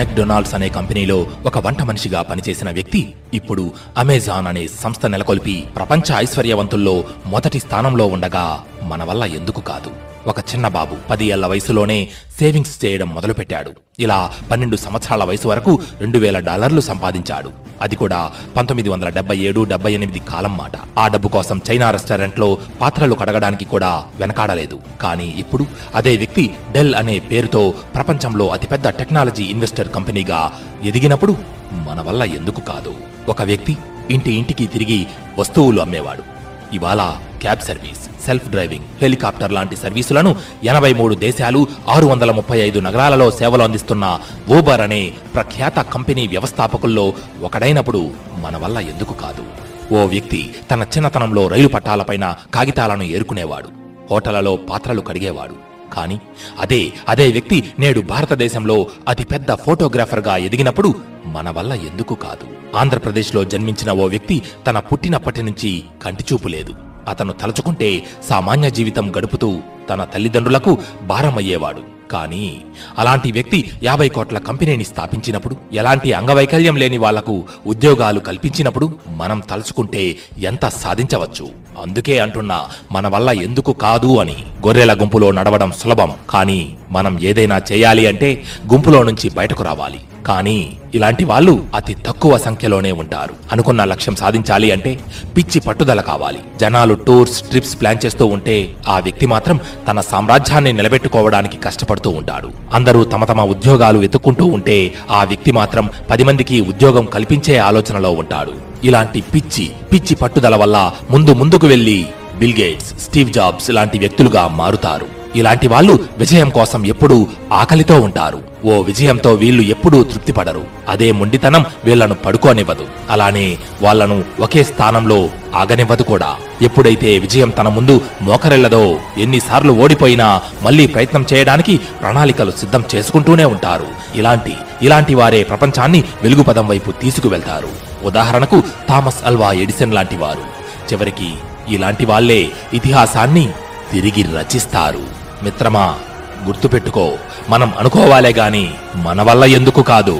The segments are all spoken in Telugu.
మెక్డొనాల్డ్స్ అనే కంపెనీలో ఒక వంట మనిషిగా పనిచేసిన వ్యక్తి ఇప్పుడు అమెజాన్ అనే సంస్థ నెలకొల్పి ప్రపంచ ఐశ్వర్యవంతుల్లో మొదటి స్థానంలో ఉండగా మన వల్ల ఎందుకు కాదు. ఒక చిన్న బాబు పది ఏళ్ళ వయసులోనే సేవింగ్స్ చేయడం మొదలుపెట్టాడు. ఇలా పన్నెండు సంవత్సరాల వయసు వరకు రెండు వేల డాలర్లు సంపాదించాడు. అది కూడా పంతొమ్మిది వందల డెబ్బై ఏడు డెబ్బై ఎనిమిది కాలం మాట. ఆ డబ్బు కోసం చైనా రెస్టారెంట్లో పాత్రలు కడగడానికి కూడా వెనకాడలేదు. కానీ ఇప్పుడు అదే వ్యక్తి డెల్ అనే పేరుతో ప్రపంచంలో అతిపెద్ద టెక్నాలజీ ఇన్వెస్టర్ కంపెనీగా ఎదిగినప్పుడు మన వల్ల ఎందుకు కాదు. ఒక వ్యక్తి ఇంటి ఇంటికి తిరిగి వస్తువులు అమ్మేవాడు. ఇవాళ cab service self driving helicopter లాంటి సర్వీసులను ఎనభై మూడు దేశాలు ఆరు వందల ముప్పై ఐదు నగరాలలో సేవలు అందిస్తున్న ఊబర్ అనే ప్రఖ్యాత కంపెనీ వ్యవస్థాపకుల్లో ఒకడైనప్పుడు మన వల్ల ఎందుకు కాదు. ఓ వ్యక్తి తన చిన్నతనంలో రైలు పట్టాలపైన కాగితాలను ఏరుకునేవాడు. హోటళ్ళలో పాత్రలు కడిగేవాడు. కానీ అదే అదే వ్యక్తి నేడు భారతదేశంలో అతిపెద్ద ఫోటోగ్రాఫర్గా ఎదిగినప్పుడు మన వల్ల ఎందుకు కాదు. ఆంధ్రప్రదేశ్లో జన్మించిన ఓ వ్యక్తి తన పుట్టినప్పటి నుంచి కంటిచూపు లేదు. అతను తలుచుకుంటే సామాన్య జీవితం గడుపుతూ తన తల్లిదండ్రులకు భారమయ్యేవాడు. కానీ అలాంటి వ్యక్తి యాభై కోట్ల కంపెనీని స్థాపించినప్పుడు ఎలాంటి అంగవైకల్యం లేని వాళ్ళకు ఉద్యోగాలు కల్పించినప్పుడు మనం తలుచుకుంటే ఎంత సాధించవచ్చు? అందుకే అంటున్నా మన వల్ల ఎందుకు కాదు అని. గొర్రెల గుంపులో నడవడం సులభం కానీ మనం ఏదైనా చేయాలి అంటే గుంపులో నుంచి బయటకు రావాలి. కానీ ఇలాంటి వాళ్ళు అతి తక్కువ సంఖ్యలోనే ఉంటారు. అనుకున్న లక్ష్యం సాధించాలి అంటే పిచ్చి పట్టుదల కావాలి. జనాలు టూర్స్ ట్రిప్స్ ప్లాన్ చేస్తూ ఉంటే ఆ వ్యక్తి మాత్రం తన సామ్రాజ్యాన్ని నిలబెట్టుకోవడానికి కష్టపడుతూ ఉంటాడు. అందరూ తమ తమ ఉద్యోగాలు వెతుక్కుంటూ ఉంటే ఆ వ్యక్తి మాత్రం పది మందికి ఉద్యోగం కల్పించే ఆలోచనలో ఉంటాడు. ఇలాంటి పిచ్చి పిచ్చి పట్టుదల వల్ల ముందు ముందుకు వెళ్ళి బిల్గేట్స్ స్టీవ్ జాబ్స్ లాంటి వ్యక్తులుగా మారుతారు. ఇలాంటి వాళ్ళు విజయం కోసం ఎప్పుడూ ఆకలితో ఉంటారు. ఓ విజయంతో వీళ్ళు ఎప్పుడూ తృప్తిపడరు. అదే మొండితనం వీళ్ళను పడుకోనివ్వదు. అలానే వాళ్ళను ఒకే స్థానంలో ఆగనివ్వదు కూడా. ఎప్పుడైతే విజయం తన ముందు మోకరెళ్ళదో ఎన్నిసార్లు ఓడిపోయినా మళ్ళీ ప్రయత్నం చేయడానికి ప్రణాళికలు సిద్ధం చేసుకుంటూనే ఉంటారు. ఇలాంటి ఇలాంటి వారే ప్రపంచాన్ని వెలుగుపదం వైపు తీసుకువెళ్తారు. ఉదాహరణకు థామస్ అల్వా ఎడిసన్ లాంటి వారు. చివరికి ఇలాంటి వాళ్ళే ఇతిహాసాన్ని తిరిగి రచిస్తారు. మిత్రమా గుర్తుపెట్టుకో మనం అనుకోవాలే గాని మన వల్ల ఎందుకు కాదు.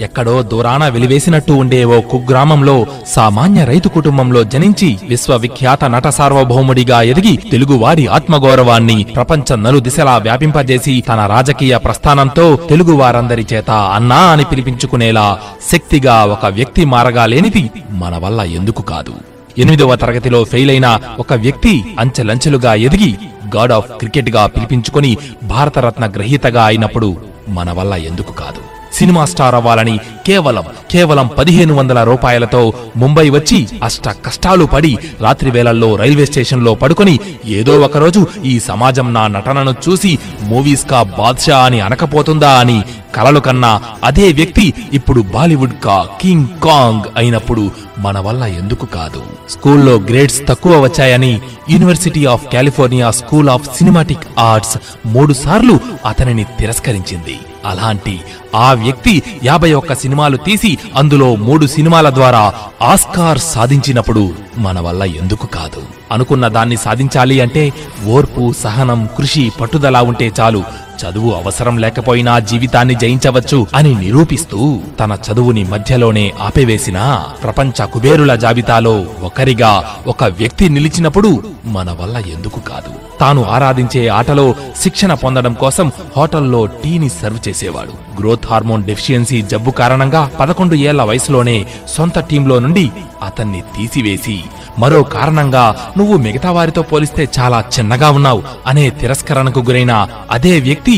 ఎక్కడో దూరాన వెలివేసినట్టు ఉండే ఓ కుగ్రామంలో సామాన్య రైతు కుటుంబంలో జనించి విశ్వవిఖ్యాత నట సార్వభౌముడిగా ఎదిగి తెలుగువారి ఆత్మగౌరవాన్ని ప్రపంచ నలుదిశలా వ్యాపింపజేసి తన రాజకీయ ప్రస్థానంతో తెలుగువారందరి చేత అన్నా అని పిలిపించుకునేలా శక్తిగా ఒక వ్యక్తి మారగాలేనిది మన వల్ల ఎందుకు కాదు. ఎనిమిదవ తరగతిలో ఫెయిల్ అయిన ఒక వ్యక్తి అంచెలంచెలుగా ఎదిగి గాడ్ ఆఫ్ క్రికెట్గా పిలిపించుకొని భారతరత్న గ్రహీతగా అయినప్పుడు మన వల్ల ఎందుకు కాదు. సినిమా స్టార్ అవ్వాలని కేవలం కేవలం పదిహేను వందల రూపాయలతో ముంబై వచ్చి అష్ట కష్టాలు పడి రాత్రి వేళల్లో రైల్వే స్టేషన్లో పడుకొని ఏదో ఒకరోజు ఈ సమాజం నా నటనను చూసి మూవీస్ కా బాద్షా అని అనకపోతుందా అని కలలు కన్నా అదే వ్యక్తి ఇప్పుడు బాలీవుడ్ కా కింగ్ కాంగ్ అయినప్పుడు మన వల్ల ఎందుకు కాదు. స్కూల్లో గ్రేడ్స్ తక్కువ వచ్చాయని university of California school of cinematic arts మూడు సార్లు అతనిని తిరస్కరించింది. అలాంటి ఆ వ్యక్తి యాభై ఒక్క సినిమాలు తీసి అందులో మూడు సినిమాల ద్వారా ఆస్కార్ సాధించినప్పుడు మన వల్ల ఎందుకు కాదు. అనుకున్న దాన్ని సాధించాలి అంటే ఓర్పు సహనం కృషి పట్టుదల ఉంటే చాలు. చదువు అవసరం లేకపోయినా జీవితాన్ని జయించవచ్చు అని నిరూపిస్తూ తన చదువుని మధ్యలోనే ఆపివేసిన ప్రపంచ కుబేరుల జాబితాలో ఒకరిగా ఒక వ్యక్తి నిలిచినప్పుడు మన వల్ల ఎందుకు కాదు. తాను ఆరాధించే ఆటలో శిక్షణ పొందడం కోసం హోటల్లో టీని సర్వ్ చేసేవాడు. గ్రోత్ హార్మోన్ డెఫిషియన్సీ జబ్బు కారణంగా పదకొండు ఏళ్ళ వయసులోనే సొంత టీంలో నుండి అతన్ని తీసివేసి మరో కారణంగా నువ్వు మిగతా వారితో పోలిస్తే చాలా చిన్నగా ఉన్నావు అనే తిరస్కరణకు గురైన అదే వ్యక్తి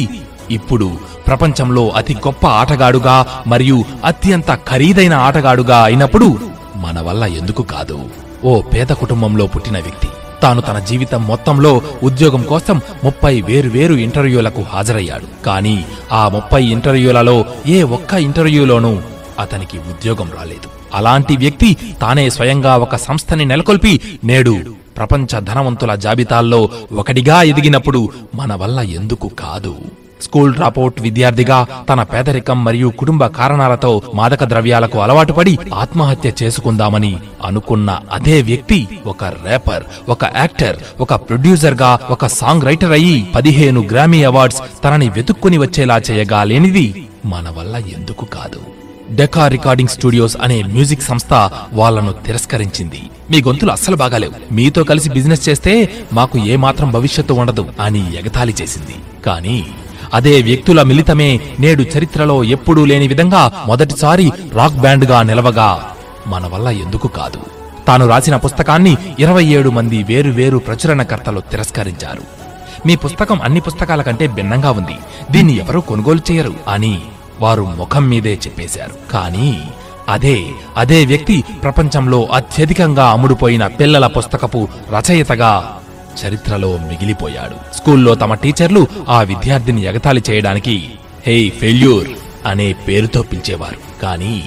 ఇప్పుడు ప్రపంచంలో అతి గొప్ప ఆటగాడుగా మరియు అత్యంత ఖరీదైన ఆటగాడుగా అయినప్పుడు మన వల్ల ఎందుకు కాదు. ఓ పేద కుటుంబంలో పుట్టిన వ్యక్తి తాను తన జీవితం మొత్తంలో ఉద్యోగం కోసం ముప్పై వేరు వేరు ఇంటర్వ్యూలకు హాజరయ్యాడు. కానీ ఆ ముప్పై ఇంటర్వ్యూలలో ఏ ఒక్క ఇంటర్వ్యూలోనూ అతనికి ఉద్యోగం రాలేదు. అలాంటి వ్యక్తి తానే స్వయంగా ఒక సంస్థని నెలకొల్పి నేడు ప్రపంచ ధనవంతుల జాబితాల్లో ఒకటిగా ఎదిగినప్పుడు మన వల్ల ఎందుకు కాదు. స్కూల్ డ్రాపౌట్ విద్యార్థిగా తన పేదరికం మరియు కుటుంబ కారణాలతో మాదక ద్రవ్యాలకు అలవాటు పడి ఆత్మహత్య చేసుకుందామని అనుకున్న అదే వ్యక్తి ఒక రేపర్ ఒక యాక్టర్ ఒక ప్రొడ్యూసర్గా ఒక సాంగ్ రైటర్ అయ్యి పదిహేను గ్రామీ అవార్డ్స్ తనని వెతుక్కుని వచ్చేలా చేయగా లేనిది మన వల్ల ఎందుకు కాదు. డెకా రికార్డింగ్ స్టూడియోస్ అనే మ్యూజిక్ సంస్థ వాళ్ళను తిరస్కరించింది. మీ గొంతులు అస్సలు బాగాలేవు. మీతో కలిసి బిజినెస్ చేస్తే మాకు ఏమాత్రం భవిష్యత్తు ఉండదు అని ఎగతాళి చేసింది. కానీ అదే వ్యక్తుల మిలితమే నేడు చరిత్రలో ఎప్పుడూ లేని విధంగా మొదటిసారి రాక్ బ్యాండ్గా నిలవగా మన వల్ల ఎందుకు కాదు. తాను రాసిన పుస్తకాన్ని ఇరవై ఏడు మంది వేరు వేరు ప్రచురణకర్తలు తిరస్కరించారు. మీ పుస్తకం అన్ని పుస్తకాల కంటే భిన్నంగా ఉంది. దీన్ని ఎవరూ కొనుగోలు చేయరు అని వారు ముఖం మీదే చెప్పేశారు. కానీ అదే అదే వ్యక్తి ప్రపంచంలో అత్యధికంగా అమ్ముడుపోయిన పిల్లల పుస్తకపు రచయితగా చరిత్రలో మిగిలిపోయాడు. స్కూల్లో తమ టీచర్లు ఆ విద్యార్థిని ఎగతాళి చేయడానికి హే ఫెయిల్యూర్ అనే పేరుతో పిలిచేవారు. కానీ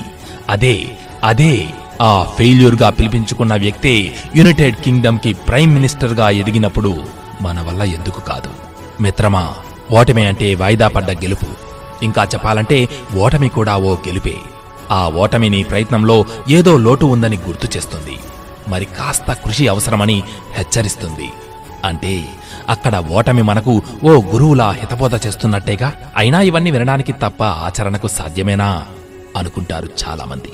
అదే అదే ఆ ఫెయిల్యూర్గా పిలిపించుకున్న వ్యక్తే యునైటెడ్ కింగ్డమ్కి ప్రైమ్ మినిస్టర్గా ఎదిగినప్పుడు మన వల్ల ఎందుకు కాదు? మిత్రమా ఓటమి అంటే వాయిదా పడ్డ గెలుపు. ఇంకా చెప్పాలంటే ఓటమి కూడా ఓ గెలుపే. ఆ ఓటమి నీ ప్రయత్నంలో ఏదో లోటు ఉందని గుర్తు చేస్తుంది. మరి కాస్త కృషి అవసరమని హెచ్చరిస్తుంది. అంటే అక్కడ ఓటమి మనకు ఓ గురువులా హితబోధ చేస్తున్నట్టేగా? అయినా ఇవన్నీ వినడానికి తప్ప ఆచరణకు సాధ్యమేనా? అనుకుంటారు చాలామంది.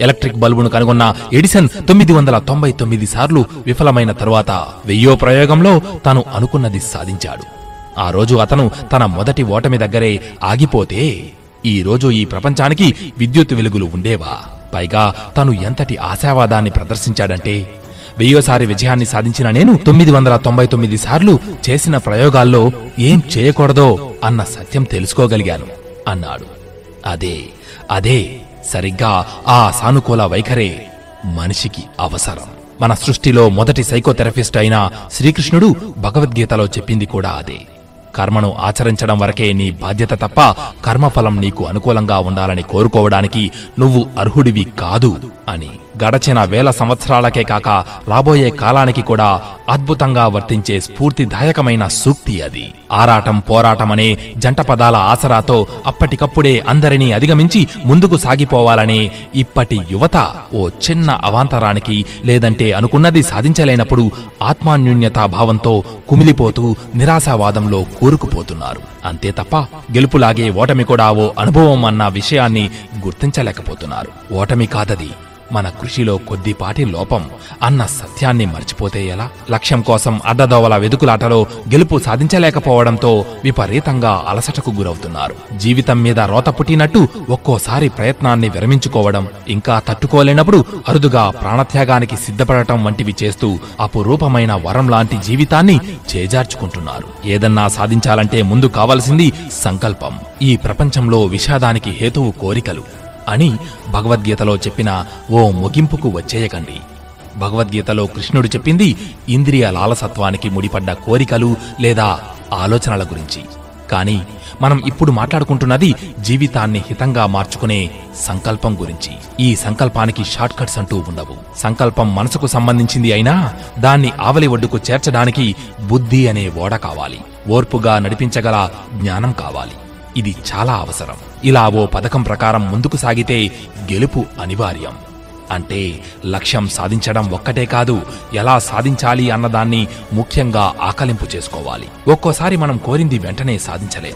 ఎలక్ట్రిక్ బల్బును కనుగొన్న ఎడిసన్ తొమ్మిది వందల తొంభై తొమ్మిది సార్లు విఫలమైన తరువాత వెయ్యో ప్రయోగంలో తాను అనుకున్నది సాధించాడు. ఆ రోజు అతను తన మొదటి ఓటమి దగ్గరే ఆగిపోతే ఈ రోజు ఈ ప్రపంచానికి విద్యుత్ వెలుగులు ఉండేవా? పైగా తను ఎంతటి ఆశావాదాన్ని ప్రదర్శించాడంటే వెయ్యోసారి విజయాన్ని సాధించిన నేను తొమ్మిది వందల తొంభై తొమ్మిది సార్లు చేసిన ప్రయోగాల్లో ఏం చేయకూడదో అన్న సత్యం తెలుసుకోగలిగాను అన్నాడు. అదే అదే సరిగ్గా ఆ సానుకూల వైఖరే మనిషికి అవసరం. మన సృష్టిలో మొదటి సైకోథెరపిస్ట్ అయిన శ్రీకృష్ణుడు భగవద్గీతలో చెప్పింది కూడా అదే. కర్మను ఆచరించడం వరకే నీ బాధ్యత తప్ప కర్మఫలం నీకు అనుకూలంగా ఉండాలని కోరుకోవడానికి నువ్వు అర్హుడివి కాదు అని. గడచిన వేల సంవత్సరాలకే కాక రాబోయే కాలానికి కూడా అద్భుతంగా వర్తించే స్ఫూర్తిదాయకమైన సూక్తి అది. ఆరాటం పోరాటం అనే జంట పదాల ఆసరాతో అప్పటికప్పుడే అందరినీ అధిగమించి ముందుకు సాగిపోవాలనే ఇప్పటి యువత ఓ చిన్న అవాంతరానికి లేదంటే అనుకున్నది సాధించలేనప్పుడు ఆత్మాన్యూన్యతా భావంతో కుమిలిపోతూ నిరాశావాదంలో కూరుకుపోతున్నారు. అంతే తప్ప గెలుపులాగే ఓటమి కూడా ఓ అనుభవం అన్న విషయాన్ని గుర్తించలేకపోతున్నారు. ఓటమి కాదది మన కృషిలో కొద్దిపాటి లోపం అన్న సత్యాన్ని మర్చిపోతే ఎలా? లక్ష్యం కోసం అడ్డదోవల వెదుకులాటలో గెలుపు సాధించలేకపోవడంతో విపరీతంగా అలసటకు గురవుతున్నారు. జీవితం మీద రోత పుట్టినట్టు ఒక్కోసారి ప్రయత్నాన్ని విరమించుకోవడం ఇంకా తట్టుకోలేనప్పుడు అరుదుగా ప్రాణత్యాగానికి సిద్ధపడటం వంటివి చేస్తూ అపురూపమైన వరం లాంటి జీవితాన్ని చేజార్చుకుంటున్నారు. ఏదన్నా సాధించాలంటే ముందు కావలసింది సంకల్పం. ఈ ప్రపంచంలో విషాదానికి హేతువు కోరికలు. అని భగవద్గీతలో చెప్పిన ఓ ముగింపుకు వచ్చేయకండి. భగవద్గీతలో కృష్ణుడు చెప్పింది ఇంద్రియ లాలసత్వానికి ముడిపడ్డ కోరికలు లేదా ఆలోచనల గురించి. కానీ మనం ఇప్పుడు మాట్లాడుకుంటున్నది జీవితాన్ని హితంగా మార్చుకునే సంకల్పం గురించి. ఈ సంకల్పానికి షార్ట్ కట్స్ అంటూ ఉండవు. సంకల్పం మనసుకు సంబంధించింది అయినా దాన్ని ఆవలి ఒడ్డుకు చేర్చడానికి బుద్ధి అనే ఓడ కావాలి. ఓర్పుగా నడిపించగల జ్ఞానం కావాలి. ఇది చాలా అవసరం. ఇలా ఓ పథకం ప్రకారం ముందుకు సాగితే గెలుపు అనివార్యం. అంటే లక్ష్యం సాధించడం ఒక్కటే కాదు ఎలా సాధించాలి అన్నదాన్ని ముఖ్యంగా ఆకలింపు చేసుకోవాలి. ఒక్కోసారి మనం కోరింది వెంటనే సాధించలేం.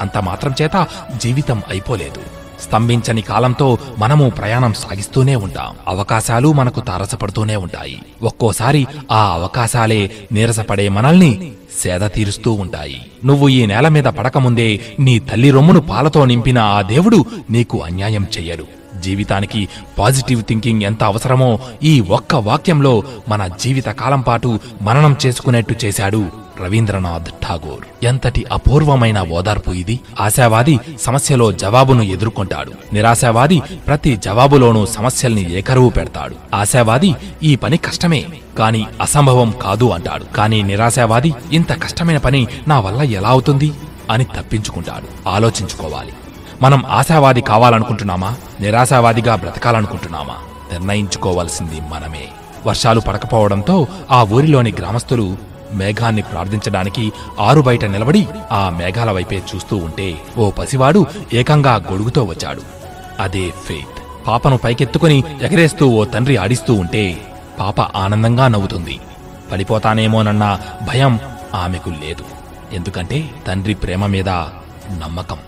అంత మాత్రం చేత జీవితం అయిపోలేదు. స్తంభించని కాలంతో మనము ప్రయాణం సాగిస్తూనే ఉంటాం. అవకాశాలు మనకు తారసపడుతూనే ఉంటాయి. ఒక్కోసారి ఆ అవకాశాలే నీరసపడే మనల్ని సేద తీరుస్తూ ఉంటాయి. నువ్వు ఈ నేల మీద పడకముందే నీ తల్లి రొమ్మును పాలతో నింపిన ఆ దేవుడు నీకు అన్యాయం చెయ్యడు. జీవితానికి పాజిటివ్ థింకింగ్ ఎంత అవసరమో ఈ ఒక్క వాక్యంలో మన జీవిత కాలం పాటు మననం చేసుకునేట్టు చేశాడు. రవీంద్రనాథ్ ఠాగూర్. ఎంతటి అపూర్వమైన ఓదార్పు ఇది? ఆశావాది సమస్యలో జవాబును ఎదుర్కొంటాడు. నిరాశావాది ప్రతి జవాబులోనూ సమస్యల్ని ఏకరువు పెడతాడు. ఆశావాది ఈ పని కష్టమే కాని అసంభవం కాదు అంటాడు. కానీ నిరాశావాది ఇంత కష్టమైన పని నా వల్ల ఎలా అవుతుంది అని తప్పించుకుంటాడు. ఆలోచించుకోవాలి. మనం ఆశావాది కావాలనుకుంటున్నామా? నిరాశావాదిగా బ్రతకాలనుకుంటున్నామా? నిర్ణయించుకోవాల్సింది మనమే. వర్షాలు పడకపోవడంతో ఆ ఊరిలోని గ్రామస్తులు మేఘాన్ని ప్రార్థించడానికి ఆరు బయట నిలబడి ఆ మేఘాల వైపే చూస్తూ ఉంటే ఓ పసివాడు ఏకంగా గొడుగుతో వచ్చాడు. అదే ఫెయిత్ పాపను పైకెత్తుకుని ఎగరేస్తూ ఓ తండ్రి ఆడిస్తూ ఉంటే పాప ఆనందంగా నవ్వుతుంది. పడిపోతానేమోనన్న భయం ఆమెకు లేదు. ఎందుకంటే తండ్రి ప్రేమ మీద నమ్మకం.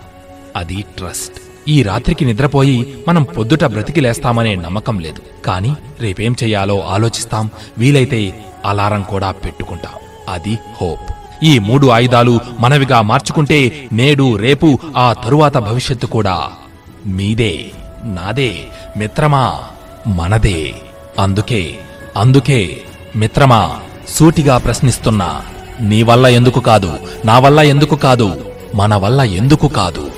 అది ట్రస్ట్. ఈ రాత్రికి నిద్రపోయి మనం పొద్దుట బ్రతికి లేస్తామనే నమ్మకం లేదు. కానీ రేపేం చెయ్యాలో ఆలోచిస్తాం. వీలైతే అలారం కూడా పెట్టుకుంటాం. అది హోప్. ఈ మూడు ఆయుధాలు మనవిగా మార్చుకుంటే నేడు రేపు ఆ తరువాత భవిష్యత్తు కూడా మీదే నాదే మిత్రమా మనదే. అందుకే అందుకే మిత్రమా సూటిగా ప్రశ్నిస్తున్నా నీ వల్ల ఎందుకు కాదు నా వల్ల ఎందుకు కాదు మన వల్ల ఎందుకు కాదు.